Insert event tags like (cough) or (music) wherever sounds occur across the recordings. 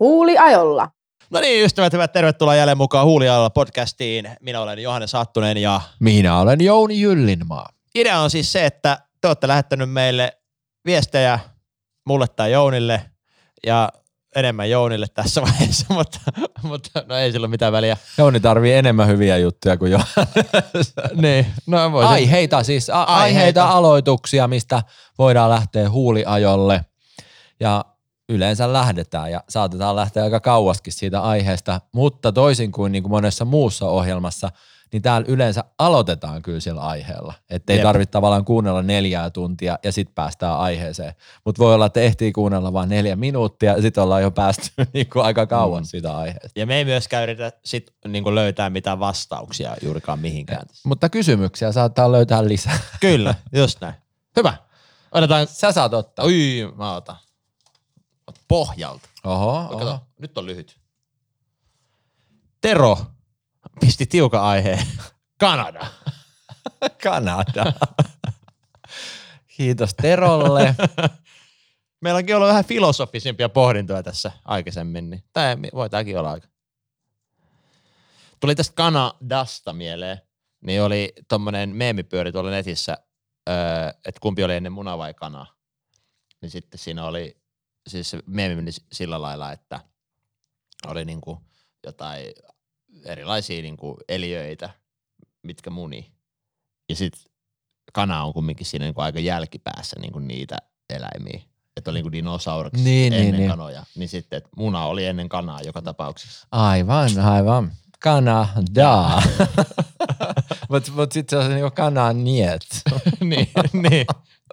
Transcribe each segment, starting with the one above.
Huuliajolla. No niin, ystävät, hyvät, tervetuloa jälleen mukaan Huuliajolla podcastiin. Minä olen Johannes Sattunen ja Minä olen Jouni Jyllinmaa. idea on siis se, että te olette lähettänyt meille viestejä mulle tai Jounille ja enemmän Jounille tässä (laughs) vaiheessa, mutta, mutta no ei sillä ole mitään väliä. Jouni tarvii enemmän hyviä juttuja kuin Johannes. (laughs) Niin, no voisin. Aiheita siis, a- aiheita. Aiheita. aloituksia, mistä voidaan lähteä huuliajolle. Ja yleensä lähdetään ja saatetaan lähteä aika kauaskin siitä aiheesta, mutta toisin kuin, niin kuin monessa muussa ohjelmassa, niin täällä yleensä aloitetaan kyllä sillä aiheella. Että ei tarvitse tavallaan kuunnella neljää tuntia ja sitten päästään aiheeseen. Mutta voi olla, että ehtii kuunnella vain neljä minuuttia ja sitten ollaan jo päästy (laughs) niin kuin aika kauan Mm. siitä aiheesta. Ja me ei myöskään yritä sit niinku löytää mitään vastauksia juurikaan mihinkään. Mutta kysymyksiä saattaa löytää lisää. Kyllä, just näin. Hyvä. Otetaan. Sä saat ottaa. Ui, mä otan. Pohjalta. Oho, Kato, oho. nyt on lyhyt. Tero pisti tiukan aiheen. Kanada. (laughs) Kanada. Kiitos Terolle. (laughs) Meillä onkin ollut vähän filosofisempia pohdintoja tässä aikaisemmin, niin tämä voi tämäkin olla aika. Tuli tästä Kanadasta mieleen, niin oli tommonen meemipyöri tuolla netissä, öö, että kumpi oli ennen muna vai kana. Niin sitten siinä oli, siis se meemi meni sillä lailla, että oli niinku jotain erilaisia niinku eliöitä, mitkä muni. Ja sitten kana on kumminkin siinä niinku aika jälkipäässä niinku niitä eläimiä. Että oli niinku dinosauruksia Niin, ennen niin, niin. kanoja. Niin sitten, että muna oli ennen kanaa joka tapauksessa. Aivan, aivan. Kanada. Mutta (laughs) (laughs) mut sitten se on niinku kananiet. (laughs) niin, niin,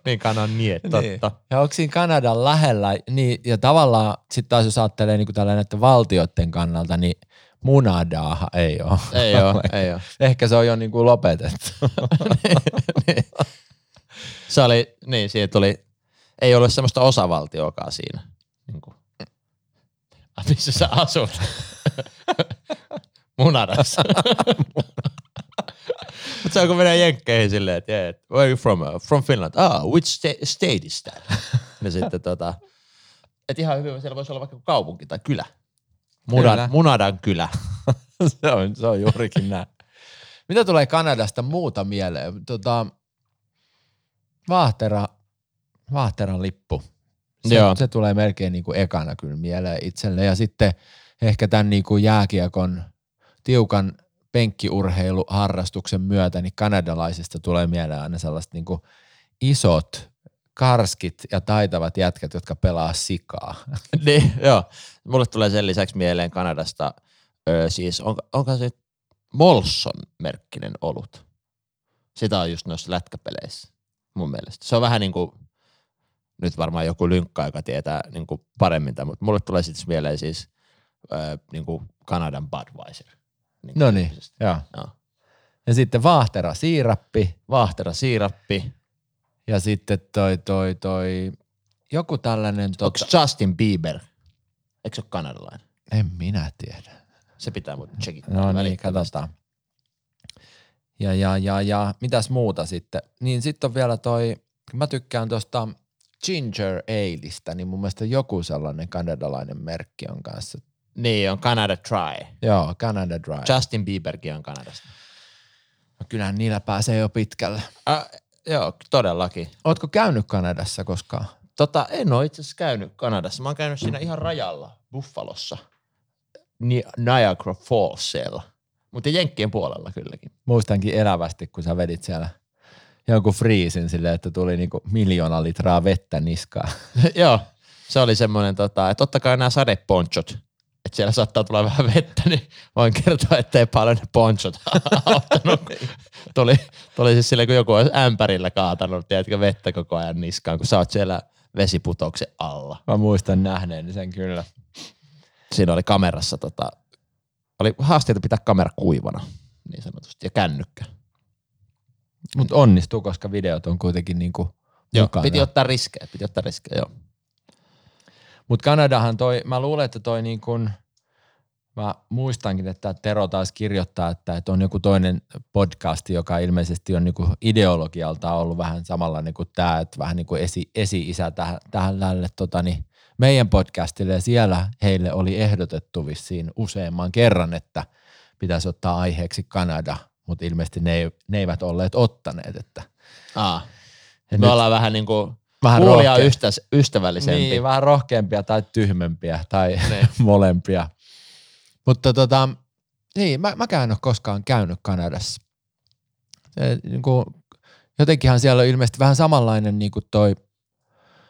niin kanan niet, totta. Niin. Ja onko siinä Kanadan lähellä, niin, ja tavallaan sitten taas jos ajattelee niinku tällä näiden valtioiden kannalta, niin munadaahan ei ole. Ei oo, (laughs) ei oo. Ehkä se on jo niinku lopetettu. (laughs) Niin. Se oli, niin siihen tuli, ei ollut semmoista osavaltioakaan siinä. Niin kuin, missä sä asut? (laughs) Munadassa. Mutta kun menee jenkkeihin silleen, että yeah, where are you from? Uh, From Finland. Ah, which sta- state is that? Ja sitten tota, että ihan hyvin siellä voisi olla vaikka kaupunki tai kylä. Kyllä. Munadan, Munadan kylä. (laughs) se, on, se on juurikin näin. Mitä tulee Kanadasta muuta mieleen? Tota, Vaahtera, Vaahteran lippu. Se, Joo. se tulee melkein niin kuin ekana kyllä mieleen itselle. Ja sitten ehkä tämän niin kuin jääkiekon tiukan penkkiurheiluharrastuksen myötä, niin kanadalaisista tulee mieleen aina sellaiset niin isot, karskit ja taitavat jätkät, jotka pelaa sikaa. (laughs) niin, joo. Mulle tulee sen lisäksi mieleen Kanadasta, öö, siis on, onko se Molson merkkinen olut? Sitä on just noissa lätkäpeleissä mun mielestä. Se on vähän niin kuin, nyt varmaan joku lynkka, joka tietää niin kuin paremmin tämän, mutta mulle tulee sitten mieleen siis öö, niin kuin Kanadan Budweiser. Niin No niin, joo. Joo. Ja sitten Vaahtera siirappi, Vaahtera siirappi. Ja sitten toi, toi, toi, joku tällainen, Onko tota, Justin Bieber? Eikö se ole kanadalainen? en minä tiedä. Se pitää muuten checkittaa. No niin, katsotaan. Ja, ja, ja, ja mitäs muuta sitten? Niin sitten on vielä toi, mä tykkään tuosta Ginger Aleista, niin mun mielestä joku sellainen kanadalainen merkki on kanssa. Niin, on Canada Dry. Joo, Canada Dry. Justin Bieberkin on Kanadasta. No kyllähän niillä pääsee jo pitkälle. Äh, joo, todellakin. Ootko käynyt Kanadassa koskaan? Tota, en ole itse asiassa käynyt Kanadassa. Mä oon käynyt siinä ihan rajalla, Buffalossa, Ni- Niagara Fallsilla. Mutta Jenkkien puolella kylläkin. Muistankin elävästi, kun sä vedit siellä jonkun friisin silleen, että tuli niinku miljoona litraa vettä niskaan. (laughs) joo, se oli semmoinen, tota, että ottakaa nämä sadeponchot. Että siellä saattaa tulla vähän vettä, niin voin kertoa, että ei paljon ne ponchot (laughs) auttanut. tuli, tuli siis silleen, kun joku olisi ämpärillä kaatanut, tiedätkö, vettä koko ajan niskaan, kun sä oot siellä vesiputouksen alla. Mä muistan nähneeni sen kyllä. siinä oli kamerassa tota, oli haasteita pitää kamera kuivana, niin sanotusti, ja kännykkä. Mutta onnistuu, koska videot on kuitenkin niinku Joo, mukana. piti ottaa riskejä, piti ottaa riskejä, joo. Mutta Kanadahan toi, mä luulen, että toi niin kun, mä muistankin, että Tero taas kirjoittaa, että, että on joku toinen podcast, joka ilmeisesti on niinku ideologialta ollut vähän samanlainen kuin tämä, että vähän niin kuin esi, esi-isä tähän, tähän tälle tota, niin, meidän podcastille ja siellä heille oli ehdotettu vissiin useamman kerran, että pitäisi ottaa aiheeksi Kanada, mutta ilmeisesti ne, ei, ne eivät olleet ottaneet. Että, Aa. Me ollaan vähän niin kuin vähän rohke- ystä, ystävällisempi. Niin, vähän rohkeampia tai tyhmempiä tai Niin. (laughs) molempia. Mutta tota, niin, mä, mäkään en ole koskaan käynyt Kanadassa. Se, niin kuin, jotenkinhan siellä on ilmeisesti vähän samanlainen niin kuin toi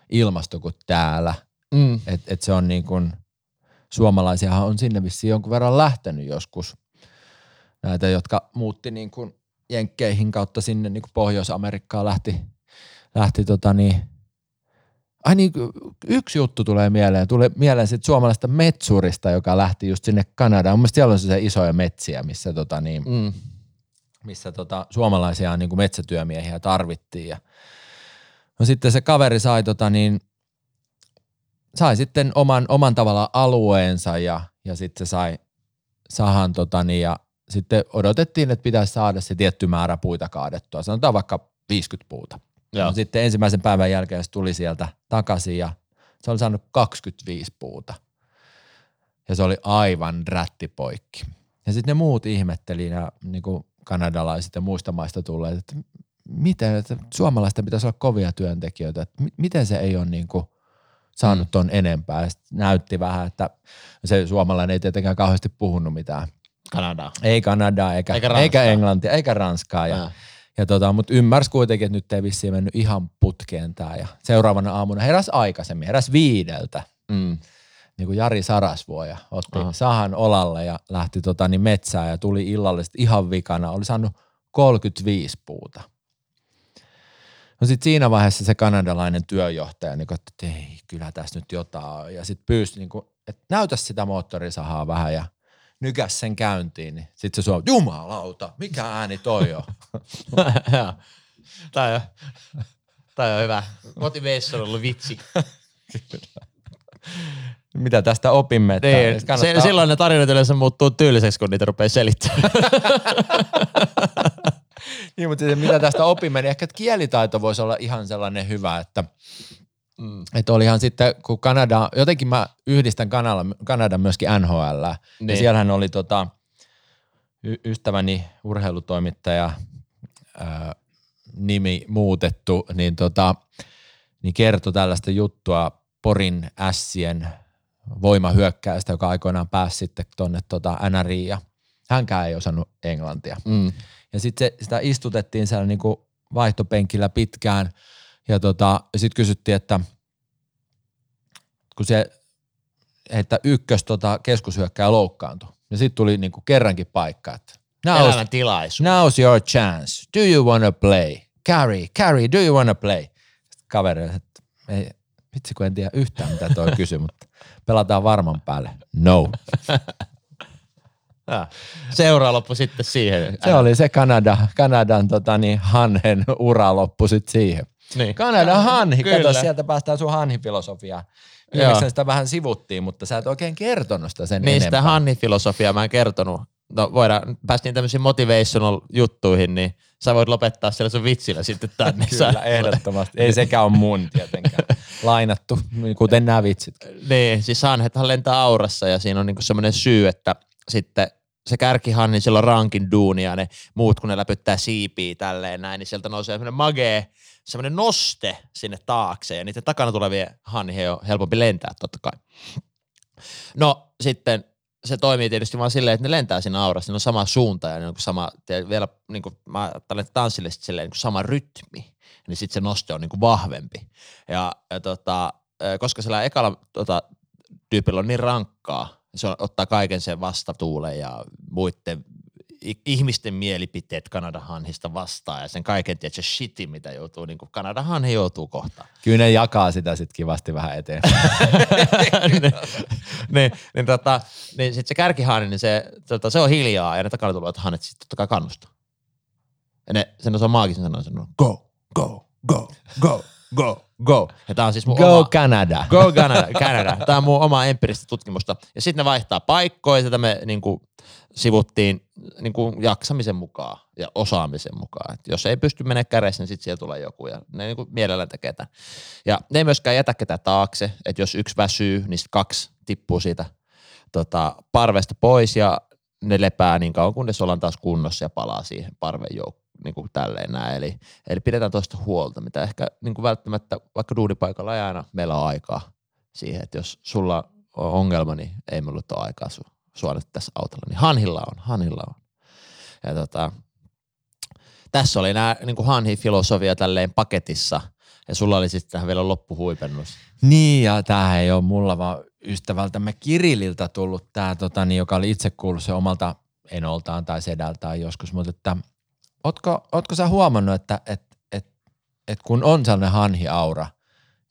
ilmasto kuin täällä. Mm. Että et se on niin kuin, suomalaisiahan on sinne vissiin jonkun verran lähtenyt joskus. Näitä, jotka muutti niin kuin jenkkeihin kautta sinne niin kuin Pohjois-Amerikkaan lähti, lähti tota niin, Ai niin, yksi juttu tulee mieleen. Tulee mieleen sit suomalaista metsurista, joka lähti just sinne Kanadaan. Mun siellä on se isoja metsiä, missä, tota niin, Mm. missä tota, suomalaisia niin kuin metsätyömiehiä tarvittiin. Ja, no sitten se kaveri sai, tota niin, sai sitten oman, oman tavallaan alueensa ja, ja sitten se sai sahan tota niin, ja sitten odotettiin, että pitäisi saada se tietty määrä puita kaadettua. Sanotaan vaikka 50 puuta. Joo. No sitten ensimmäisen päivän jälkeen se tuli sieltä takaisin ja se oli saanut 25 puuta. Ja se oli aivan rättipoikki. Ja sitten ne muut ihmetteli, ja niin kuin kanadalaiset ja muista maista tulleet, että miten, että suomalaisten pitäisi olla kovia työntekijöitä, että mi- miten se ei ole niin kuin saanut Mm. ton enempää. Ja näytti vähän, että se suomalainen ei tietenkään kauheasti puhunut mitään. Kanadaa. Ei Kanadaa, eikä, Eikä eikä, Ranskaa. eikä Englantia, eikä Ranskaa. Ja, Ah. Ja tota, mutta ymmärsi kuitenkin, että nyt ei vissiin mennyt ihan putkeen tää. Ja seuraavana aamuna heräs aikaisemmin, heräs viideltä, Mm. niin kuin Jari Sarasvuo ja otti Aha. Aha. sahan olalle ja lähti tota, niin metsään ja tuli illalle sit ihan vikana. Oli saanut 35 puuta. No sitten siinä vaiheessa se kanadalainen työjohtaja, niin että ei, kyllä tässä nyt jotain. Ja sitten pyysi, niin kuin, että näytä sitä moottorisahaa vähän ja nykäs sen käyntiin. Niin sitten se suomi, jumalauta, mikä ääni toi on? (laughs) Tää on, tää on hyvä. Motivation on ollut vitsi. Mitä tästä opimme? Että Niin, kannattaa- se, silloin ne tarinat yleensä muuttuu tyyliseksi, kun niitä rupeaa selittämään. (laughs) Niin, mutta se, mitä tästä opimme, niin ehkä kielitaito voisi olla ihan sellainen hyvä, että Mm. että olihan sitten, kun Kanada, jotenkin mä yhdistän Kanadan, Kanadan myöskin NHL. Niin. ja siellähän oli tota, y- ystäväni urheilutoimittaja ää, nimi muutettu, niin, tota, niin kertoi tällaista juttua Porin ässien voimahyökkäystä, joka aikoinaan pääsi sitten tuonne tota NRI ja hänkään ei osannut englantia. Mm. Ja sitten sitä istutettiin siellä niinku vaihtopenkillä pitkään ja tota, sitten kysyttiin, että kun se, että ykkös tota, keskushyökkää loukkaantui. Ja sitten tuli niinku kerrankin paikka, että now's, now's your chance. Do you wanna play? Carry, carry, do you wanna play? Sitten kaveri, että ei, vitsi kun en tiedä yhtään mitä toi (laughs) kysyi, mutta pelataan varman päälle. No. Ja. (laughs) Seura loppu sitten siihen. Se oli se Kanada, Kanadan tota, niin, hanhen ura loppu sitten siihen. Niin. Kanadan hanhi, Kyllä. kato sieltä päästään sun hanhifilosofiaan. Viimeksi sitä vähän sivuttiin, mutta sä et oikein kertonut sitä sen Niin sitä enempää. Hanni-filosofiaa mä en kertonut. No voidaan, päästiin tämmöisiin motivational juttuihin, niin sä voit lopettaa siellä sun vitsillä sitten tänne. Kyllä, Sä- ehdottomasti. Ei sekään ole mun tietenkään. (laughs) Lainattu, kuten nämä vitsit. Niin, siis hanhethan lentää aurassa ja siinä on niinku semmoinen syy, että sitten se kärkihan, niin sillä on rankin duunia ja ne muut, kun ne läpyttää siipiä tälleen näin, niin sieltä nousee semmoinen magee, semmoinen noste sinne taakse ja niiden takana tulevien hanhien on helpompi lentää totta kai. No sitten se toimii tietysti vaan silleen, että ne lentää siinä aurassa, ne on sama suunta ja ne on sama, vielä niin kuin, mä ajattelen, tanssille sit silleen niin kuin sama rytmi, niin sitten se noste on niin kuin vahvempi. Ja, ja tota, koska sillä ekalla tota, tyypillä on niin rankkaa, se on, ottaa kaiken sen vastatuulen ja muiden ihmisten mielipiteet Kanadan hanhista vastaan ja sen kaiken, tiedätkö, shitin, mitä joutuu, niin kuin Kanadan hanhi joutuu kohtaan. Kyllä ne jakaa sitä sitten kivasti vähän eteen. niin, niin, niin, tota, niin sitten se kärkihani, niin se, tota, se on hiljaa ja ne takana tulevat hanet sitten totta kai kannustaa. Ja ne, sen osaa maagisen sanoa, sanoo, go, go, go, go. Go, go. Ja tää on siis mun Go oma, Canada. Go Canada, Canada. Tämä on mun oma empiiristä tutkimusta. Ja sitten ne vaihtaa paikkoja, ja tätä me niin kuin, sivuttiin niin kuin, jaksamisen mukaan ja osaamisen mukaan. Et jos ei pysty menemään kädessä, niin sitten siellä tulee joku ja ne niin kuin, mielellään tekee tämän. Ja ne ei myöskään jätä ketään taakse, että jos yksi väsyy, niin kaksi tippuu siitä tota, parvesta pois ja ne lepää niin kauan, kunnes ollaan taas kunnossa ja palaa siihen parven joukkoon. Niin kuin tälleen näin. Eli, eli pidetään toista huolta, mitä ehkä niin kuin välttämättä vaikka duunipaikalla ei aina meillä ole aikaa siihen, että jos sulla on ongelma, niin ei mulla ole aikaa su, sua nyt tässä autolla. Niin Hanhilla on, Hanhilla on. Ja tota, tässä oli nämä niin kuin Hanhi-filosofia tälleen paketissa, ja sulla oli sitten tähän vielä loppuhuipennus. Niin, ja tämä ei ole mulla, vaan ystävältämme Kirilliltä tullut tämä, tota, niin, joka oli itse kuullut se omalta enoltaan tai sedältään joskus, mutta että ootko, ootko sä huomannut, että et, et, et kun on sellainen hanhi-aura,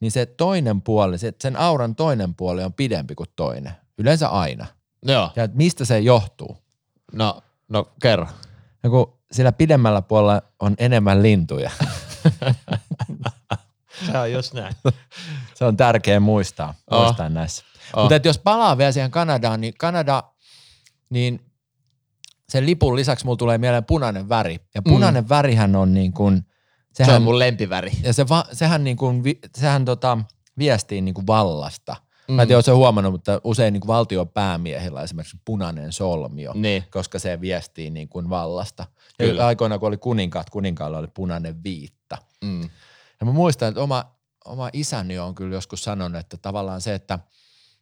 niin se toinen puoli, se, sen auran toinen puoli on pidempi kuin toinen. Yleensä aina. Joo. Ja mistä se johtuu? No, no kerro. Ja kun sillä pidemmällä puolella on enemmän lintuja. (laughs) Se on just näin. (laughs) Se on tärkeä muistaa, Oh. muistaa näissä. Oh. Mutta jos palaa vielä siihen Kanadaan, niin Kanada, niin sen lipun lisäksi mulla tulee mieleen punainen väri. Ja punainen mm. värihän on niin kuin, Se sehän, on mun lempiväri. ja se va, sehän, niin kuin, sehän tota, viestii niin kuin vallasta. Mm. Mä en Mm. tiedä, sä huomannut, mutta usein niin kuin valtion päämiehillä esimerkiksi punainen solmio, Niin. koska se viestii niin kuin vallasta. Ja Kyllä. aikoina, kun oli kuninkaat, kuninkaalla oli punainen viitta. Mm. Ja mä muistan, että oma, oma isäni on kyllä joskus sanonut, että tavallaan se, että,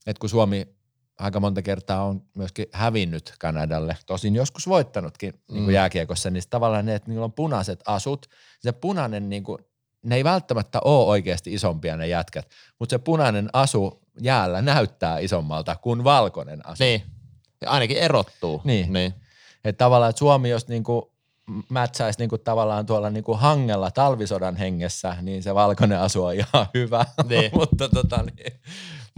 että kun Suomi aika monta kertaa on myöskin hävinnyt Kanadalle, tosin joskus voittanutkin niin kuin Mm. jääkiekossa, niin tavallaan ne, että niillä on punaiset asut, se punainen, niin kuin, ne ei välttämättä ole oikeasti isompia ne jätkät, mutta se punainen asu jäällä näyttää isommalta kuin valkoinen asu. Niin. Ja ainakin erottuu. Niin. niin. Että tavallaan, että Suomi, jos niinku mätsäisi niinku tavallaan tuolla niinku hangella talvisodan hengessä, niin se valkoinen asu on ihan hyvä. Niin. (laughs) mutta tota niin.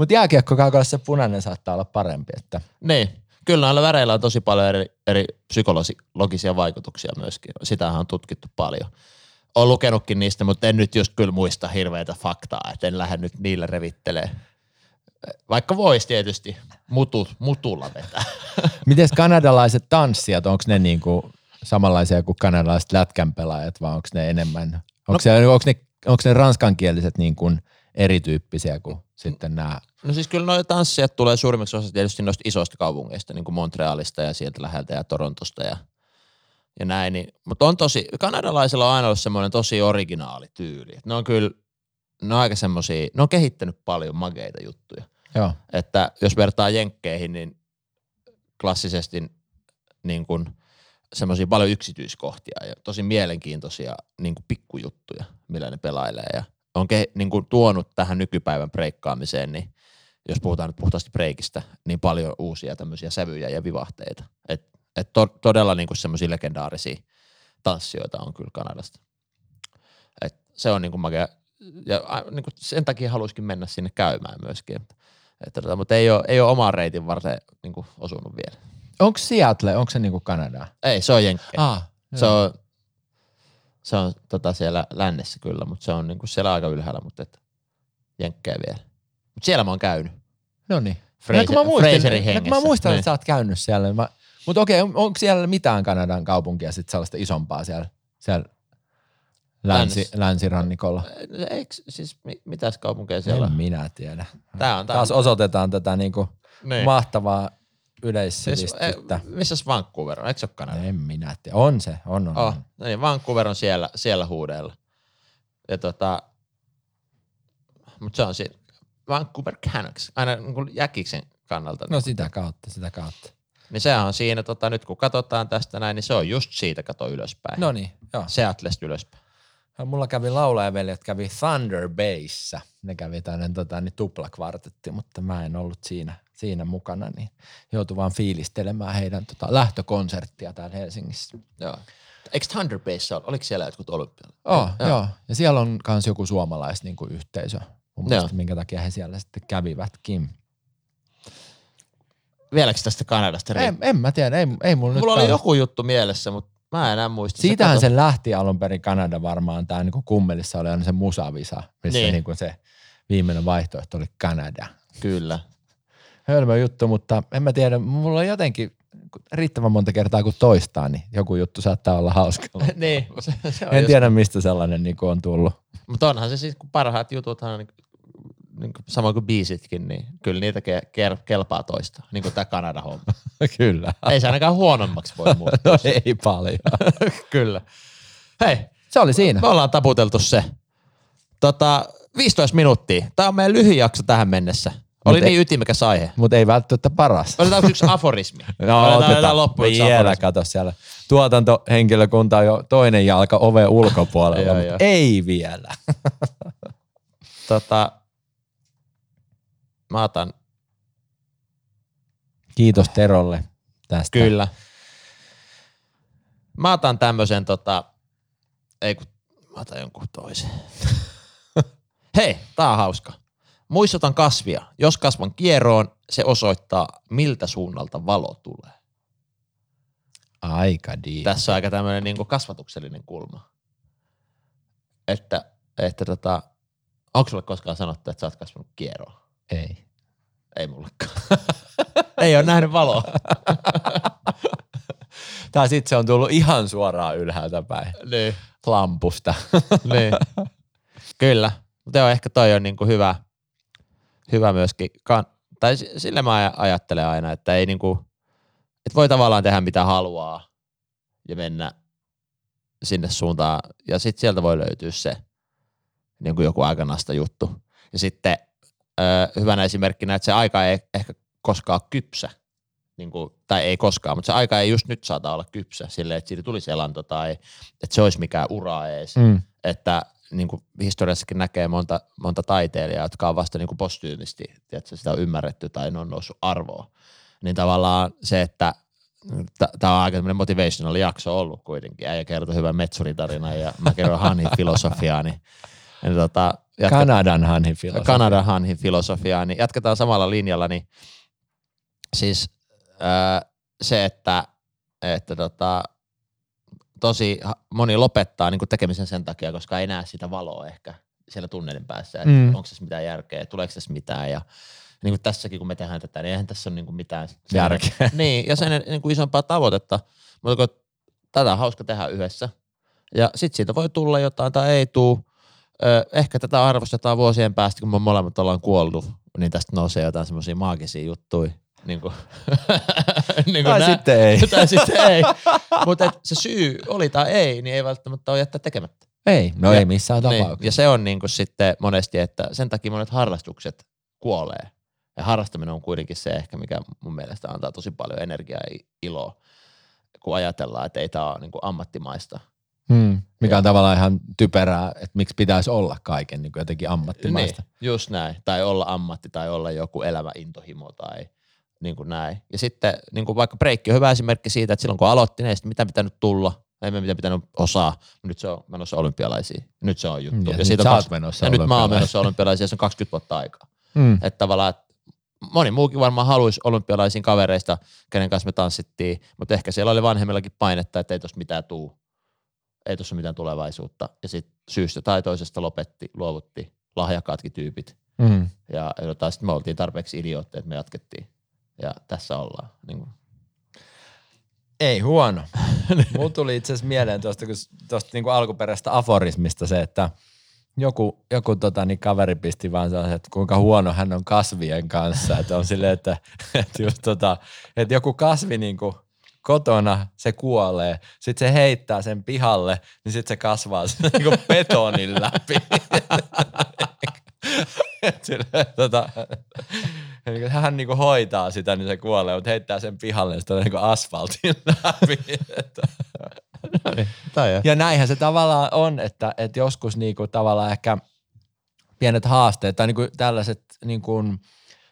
Mut jääkiekko se punainen saattaa olla parempi. Että. Niin. Kyllä näillä väreillä on tosi paljon eri, eri psykologisia vaikutuksia myöskin. Sitähän on tutkittu paljon. Olen lukenutkin niistä, mutta en nyt just kyllä muista hirveitä faktaa, että en lähde nyt niillä revittelee. Vaikka voisi tietysti mutu, mutulla vetää. (laughs) Mites kanadalaiset tanssijat, onko ne niinku samanlaisia kuin kanadalaiset lätkänpelaajat vai onko ne enemmän, onko, No- onko, ne, onko ne ranskankieliset niin kuin erityyppisiä kuin sitten nämä? No siis kyllä noita tanssijat tulee suurimmaksi osaksi tietysti noista isoista kaupungeista, niin kuin Montrealista ja sieltä läheltä ja Torontosta ja, ja näin. Niin, mutta on tosi, kanadalaisilla on aina ollut semmoinen tosi originaali tyyli. Et Ne on kyllä, ne on aika semmoisia, ne on kehittänyt paljon mageita juttuja. Joo. Että jos vertaa jenkkeihin, niin klassisesti niin kuin semmoisia paljon yksityiskohtia ja tosi mielenkiintoisia niin kuin pikkujuttuja, millä ne pelailee ja on ke, niin kuin tuonut tähän nykypäivän breikkaamiseen, niin jos puhutaan nyt puhtaasti breikistä, niin paljon uusia tämmöisiä sävyjä ja vivahteita. Et, et to, todella niin kuin semmoisia legendaarisia tanssijoita on kyllä Kanadasta. Et se on niin kuin makea. Ja a, niin kuin sen takia haluaisin mennä sinne käymään myöskin. Että, tota, mutta ei ole, ei ole oman reitin varten niin kuin osunut vielä. Onko Seattle, onko se niin kuin Kanadaa? Ei, se on jenkkejä. Ah, Se on, se on tota siellä lännessä kyllä, mutta se on niinku siellä aika ylhäällä, mutta et jenkkejä vielä. Mutta siellä mä oon käynyt. No niin. Fraser, mä muistin, Fraserin hengessä. mä muistan Niin. että sä oot käynyt siellä. Mä, mutta okei, on, onko siellä mitään Kanadan kaupunkia sitten sellaista isompaa siellä, siellä länsi, länsirannikolla? Eikö, siis mi, mitäs kaupunkeja siellä En on? minä tiedä. Tää on, tää Taas on. osoitetaan tätä niinku Niin. mahtavaa Siis, yleissivistystä. eh, missäs Vancouver on? Eikö se ole Kanada? en minä tiedä. On se, on, on. Oh, on. no niin, Vancouver on siellä, siellä huudella. Ja tota, mutta se on siinä. Vancouver Canucks, aina niin jäkiksen kannalta. No sitä kautta, sitä kautta. Niin sehän on siinä, tota, nyt kun katsotaan tästä näin, niin se on just siitä kato ylöspäin. No niin, joo. Seattlesta ylöspäin. Mulla kävi laulajaveljet, kävi Thunder Bayssä. Ne kävi tämmöinen tota, niin tuplakvartetti, mutta mä en ollut siinä, siinä mukana, niin joutui vaan fiilistelemään heidän tota, lähtökonserttia täällä Helsingissä. Joo. Eikö Thunder Bayssä ole? Oliko siellä jotkut olympiat? Oh, joo. joo. Ja siellä on myös joku suomalais niin kuin yhteisö, mun mielestä, minkä takia he siellä sitten kävivätkin. Vieläkö tästä Kanadasta En, en mä tiedä, ei, ei mulla, Mulla nyt oli joku juttu mielessä, mutta Mä en enää muista. Siitähän kato- se lähti alun perin Kanada varmaan, tämä niin kummelissa oli aina se musavisa, missä Niin. niin. Niin se viimeinen vaihtoehto oli Kanada. Kyllä. Hölmö juttu, mutta en mä tiedä, mulla on jotenkin riittävän monta kertaa kun toistaa, niin joku juttu saattaa olla hauska. (laughs) niin. Se, se on En just- tiedä, mistä sellainen niin on tullut. Mutta onhan se siis, kun parhaat jututhan niin, niin kuin, samoin kuin biisitkin, niin kyllä niitä ke, ker, kelpaa toista, niin kuin tämä Kanada-homma. (laughs) Kyllä. Ei se ainakaan huonommaksi voi (laughs) muuttua. No ei paljon. (laughs) kyllä. Hei, Se oli siinä. me ollaan taputeltu se. Tota, 15 minuuttia. Tämä on meidän lyhyin jakso tähän mennessä. Oli Mut niin ei- ytimekäs aihe. Mutta ei välttämättä paras. Otetaanko yksi aforismi? No, otetaan, otetaan. otetaan loppuun yksi Vielä kato siellä. Tuotantohenkilökunta on jo toinen jalka oven ulkopuolella, Joo, mutta joo. ei vielä. Tota, mä otan, Kiitos Terolle tästä. kyllä. Mä otan tämmöisen tota, ei kun, mä otan jonkun toisen. (laughs) Hei, tää on hauska. Muistutan kasvia. Jos kasvan kieroon, se osoittaa, miltä suunnalta valo tulee. Aika deep. Tässä on aika tämmöinen niin kasvatuksellinen kulma. Että, että tota, onko sulle koskaan sanottu, että sä oot kasvanut kieroon? Ei. Ei mullekaan. (laughs) Ei ole nähnyt valoa. (laughs) Tai sitten se on tullut ihan suoraan ylhäältä päin. niin. Lampusta. (laughs) niin. Kyllä. Mutta ehkä toi on niinku hyvä, hyvä myöskin. Kan- tai s- sille mä aj- ajattelen aina, että ei niinku, että voi tavallaan tehdä mitä haluaa ja mennä sinne suuntaan. Ja sitten sieltä voi löytyä se niin kuin joku aikanasta juttu. Ja sitten ö, hyvänä esimerkkinä, että se aika ei ehkä koskaan kypsä. Niin kuin, tai ei koskaan, mutta se aika ei just nyt saata olla kypsä silleen, että siitä tulisi elanto tai että se olisi mikään ura ees Mm. että niin kuin historiassakin näkee monta, monta taiteilijaa, jotka on vasta niin kuin postyymisti, tiedätkö, sitä on ymmärretty tai ne on noussut arvoon. Niin tavallaan se, että tämä on aika tämmöinen motivational jakso ollut kuitenkin. Äijä kertoi hyvän metsuritarinan ja mä kerron Hanin filosofiaa, niin, niin tota, jatka, Kanadan hanhin filosofia. Kanadan Hanhin filosofiaa, niin jatketaan samalla linjalla, niin siis ää, se, että, että tota, tosi moni lopettaa niin kuin tekemisen sen takia, koska ei näe sitä valoa ehkä siellä tunnelin päässä, että Mm. onko tässä mitään järkeä, tuleeko tässä mitään ja niin kuin tässäkin kun me tehdään tätä, niin eihän tässä ole niin kuin mitään sen- Järkeä. (laughs) niin, ja sen niin kuin isompaa tavoitetta, mutta kun tätä on hauska tehdä yhdessä ja sitten siitä voi tulla jotain tai ei tuu, Ö, ehkä tätä arvostetaan vuosien päästä, kun me molemmat ollaan kuollut, niin tästä nousee jotain semmoisia maagisia juttuja. Niin kuin, (laughs) niin Tai nää- sitten ei. (laughs) tai sitten ei. Mutta se syy oli tai ei, niin ei välttämättä ole jättää tekemättä. Ei, no Ja- ei missään Niin. tapauksessa. Ja se on niin kuin sitten monesti, että sen takia monet harrastukset kuolee. Ja harrastaminen on kuitenkin se ehkä, mikä mun mielestä antaa tosi paljon energiaa ja iloa, kun ajatellaan, että ei tämä ole niin kuin ammattimaista. Hmm. Mikä on tavallaan ihan typerää, että miksi pitäisi olla kaiken niin jotenkin ammattimaista. Niin, just näin. Tai olla ammatti tai olla joku elävä intohimo tai niin kuin näin. Ja sitten niin kuin vaikka breikki on hyvä esimerkki siitä, että silloin kun aloitti, niin mitään pitänyt tulla. Ei me mitään pitänyt osaa. Nyt se on menossa olympialaisiin. Nyt se on juttu. Ja nyt siitä on oot menossa ja nyt mä oon menossa olympialaisiin ja se on 20 vuotta aikaa. Hmm. Että tavallaan, että moni muukin varmaan haluaisi olympialaisiin kavereista, kenen kanssa me tanssittiin, mutta ehkä siellä oli vanhemmillakin painetta, että ei tuossa mitään tuu. Ei tuossa mitään tulevaisuutta. Ja sitten syystä tai toisesta lopetti, luovutti lahjakkaatkin tyypit. Hmm. Ja jotain, sitten me oltiin tarpeeksi idiootteja, että me jatkettiin. Ja tässä ollaan. Niin kuin. Ei huono. (laughs) Mulla tuli itse asiassa mieleen tuosta, tuosta niinku alkuperäisestä aforismista se, että joku, joku tota, niin kaveri pisti vaan sellaisen, että kuinka huono hän on kasvien kanssa. Että on silleen, että, (laughs) että, just tota, että joku kasvi niinku kotona, se kuolee, sitten se heittää sen pihalle, niin sitten se kasvaa (laughs) sen niinku betonin läpi. (laughs) Silleen, tota, niin kuin hän niinku hoitaa sitä, niin se kuolee, mutta heittää sen pihalle, niin sitten niinku asfaltin (laughs) läpi. Että- Tai ja näinhän se tavallaan on, että, että joskus niinku tavallaan ehkä pienet haasteet tai niinku tällaiset niinku,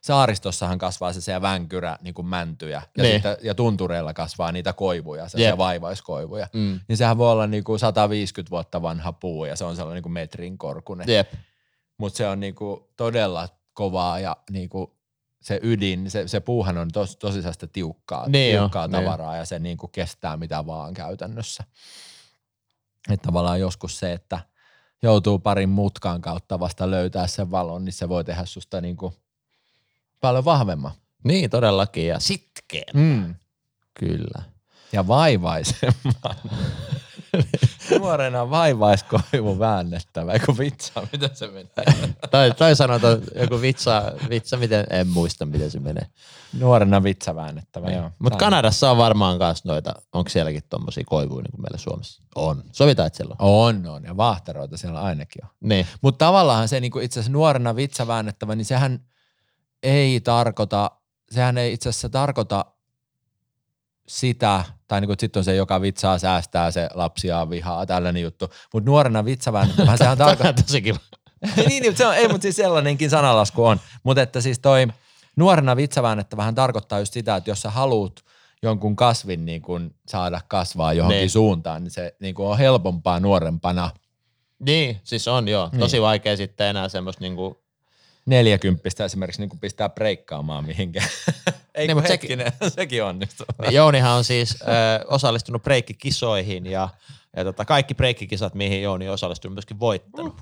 saaristossahan kasvaa se siellä vänkyrä niinku mäntyjä ja, Niin. sitten, ja tuntureilla kasvaa niitä koivuja, se Jep. vaivaiskoivuja. Mm. Niin sehän voi olla niinku 150 vuotta vanha puu ja se on sellainen niinku metrin korkunen. Jep. Mutta se on niinku todella kovaa ja niinku se ydin, se, se puuhan on tos, tosissaan tiukkaa, Niin jo, tiukkaa niin. tavaraa ja se niinku kestää mitä vaan käytännössä. Että tavallaan joskus se, että joutuu parin mutkan kautta vasta löytää sen valon, niin se voi tehdä susta niinku paljon vahvemman. Niin todellakin ja sitkeen. Mm. Kyllä. Ja vaivaisemman. (laughs) Nuorena vaivaiskoivu väännettävä, eikö vitsa, miten se menee? Tai, tai sanotaan joku vitsa, vitsa, miten, en muista miten se menee. Nuorena vitsa väännettävä, joo. Mutta Kanadassa on varmaan myös noita, onko sielläkin tommosia koivuja niin kuin meillä Suomessa? On. Sovitaan, että siellä on. On, on, ja vaahteroita siellä ainakin on. Niin. Mutta tavallaan se niinku itse asiassa nuorena vitsa väännettävä, niin sehän ei tarkoita, sehän ei itse asiassa tarkoita sitä, tai niinku, sitten on se, joka vitsaa säästää, se lapsia vihaa, tällainen juttu. Mutta nuorena väännettävä, sehän (laughs) tarkoittaa, tosi kiva. niin, niin, se on, ei, mutta siis sellainenkin sanalasku on. Mutta että siis toi nuorena vitsavään, vähän tarkoittaa just sitä, että jos sä haluat jonkun kasvin niin kun saada kasvaa johonkin Niin. niin. suuntaan, niin se niin on helpompaa nuorempana Niin, siis on joo. Niin. Tosi vaikea sitten enää semmoista niinku, neljäkymppistä esimerkiksi niin kun pistää breikkaamaan mihinkään. (laughs) Ei Niin, niin, mut kun sekin- hetkinen, (laughs) sekin onnistuu. Niin Jounihan on siis ö, osallistunut breikkikisoihin ja, ja tota, kaikki breikkikisat, mihin Jouni on osallistunut, myöskin voittanut.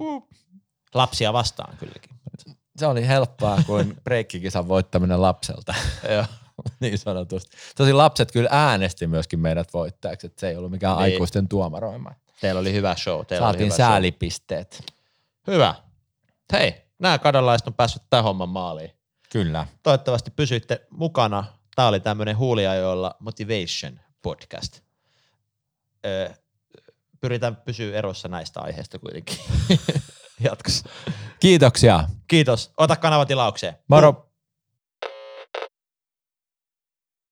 Lapsia vastaan kylläkin. Se oli helppoa kuin (laughs) breikkikisan voittaminen lapselta. Joo. niin sanotusti. Tosin lapset kyllä äänesti myöskin meidät voittajaksi, että se ei ollut mikään Niin. aikuisten tuomaroima. Teillä oli hyvä show. Teillä oli Saatiin hyvä show. säälipisteet. Hyvä. Hei, nämä kadonlaiset on päässyt tämän homman maaliin. Kyllä. Toivottavasti pysyitte mukana. Tämä oli tämmöinen huuliajoilla Motivation podcast. Ö, pyritään pysyä erossa näistä aiheista kuitenkin (laughs) jatkossa. Kiitoksia. Kiitos. Ota kanava tilaukseen. Moro.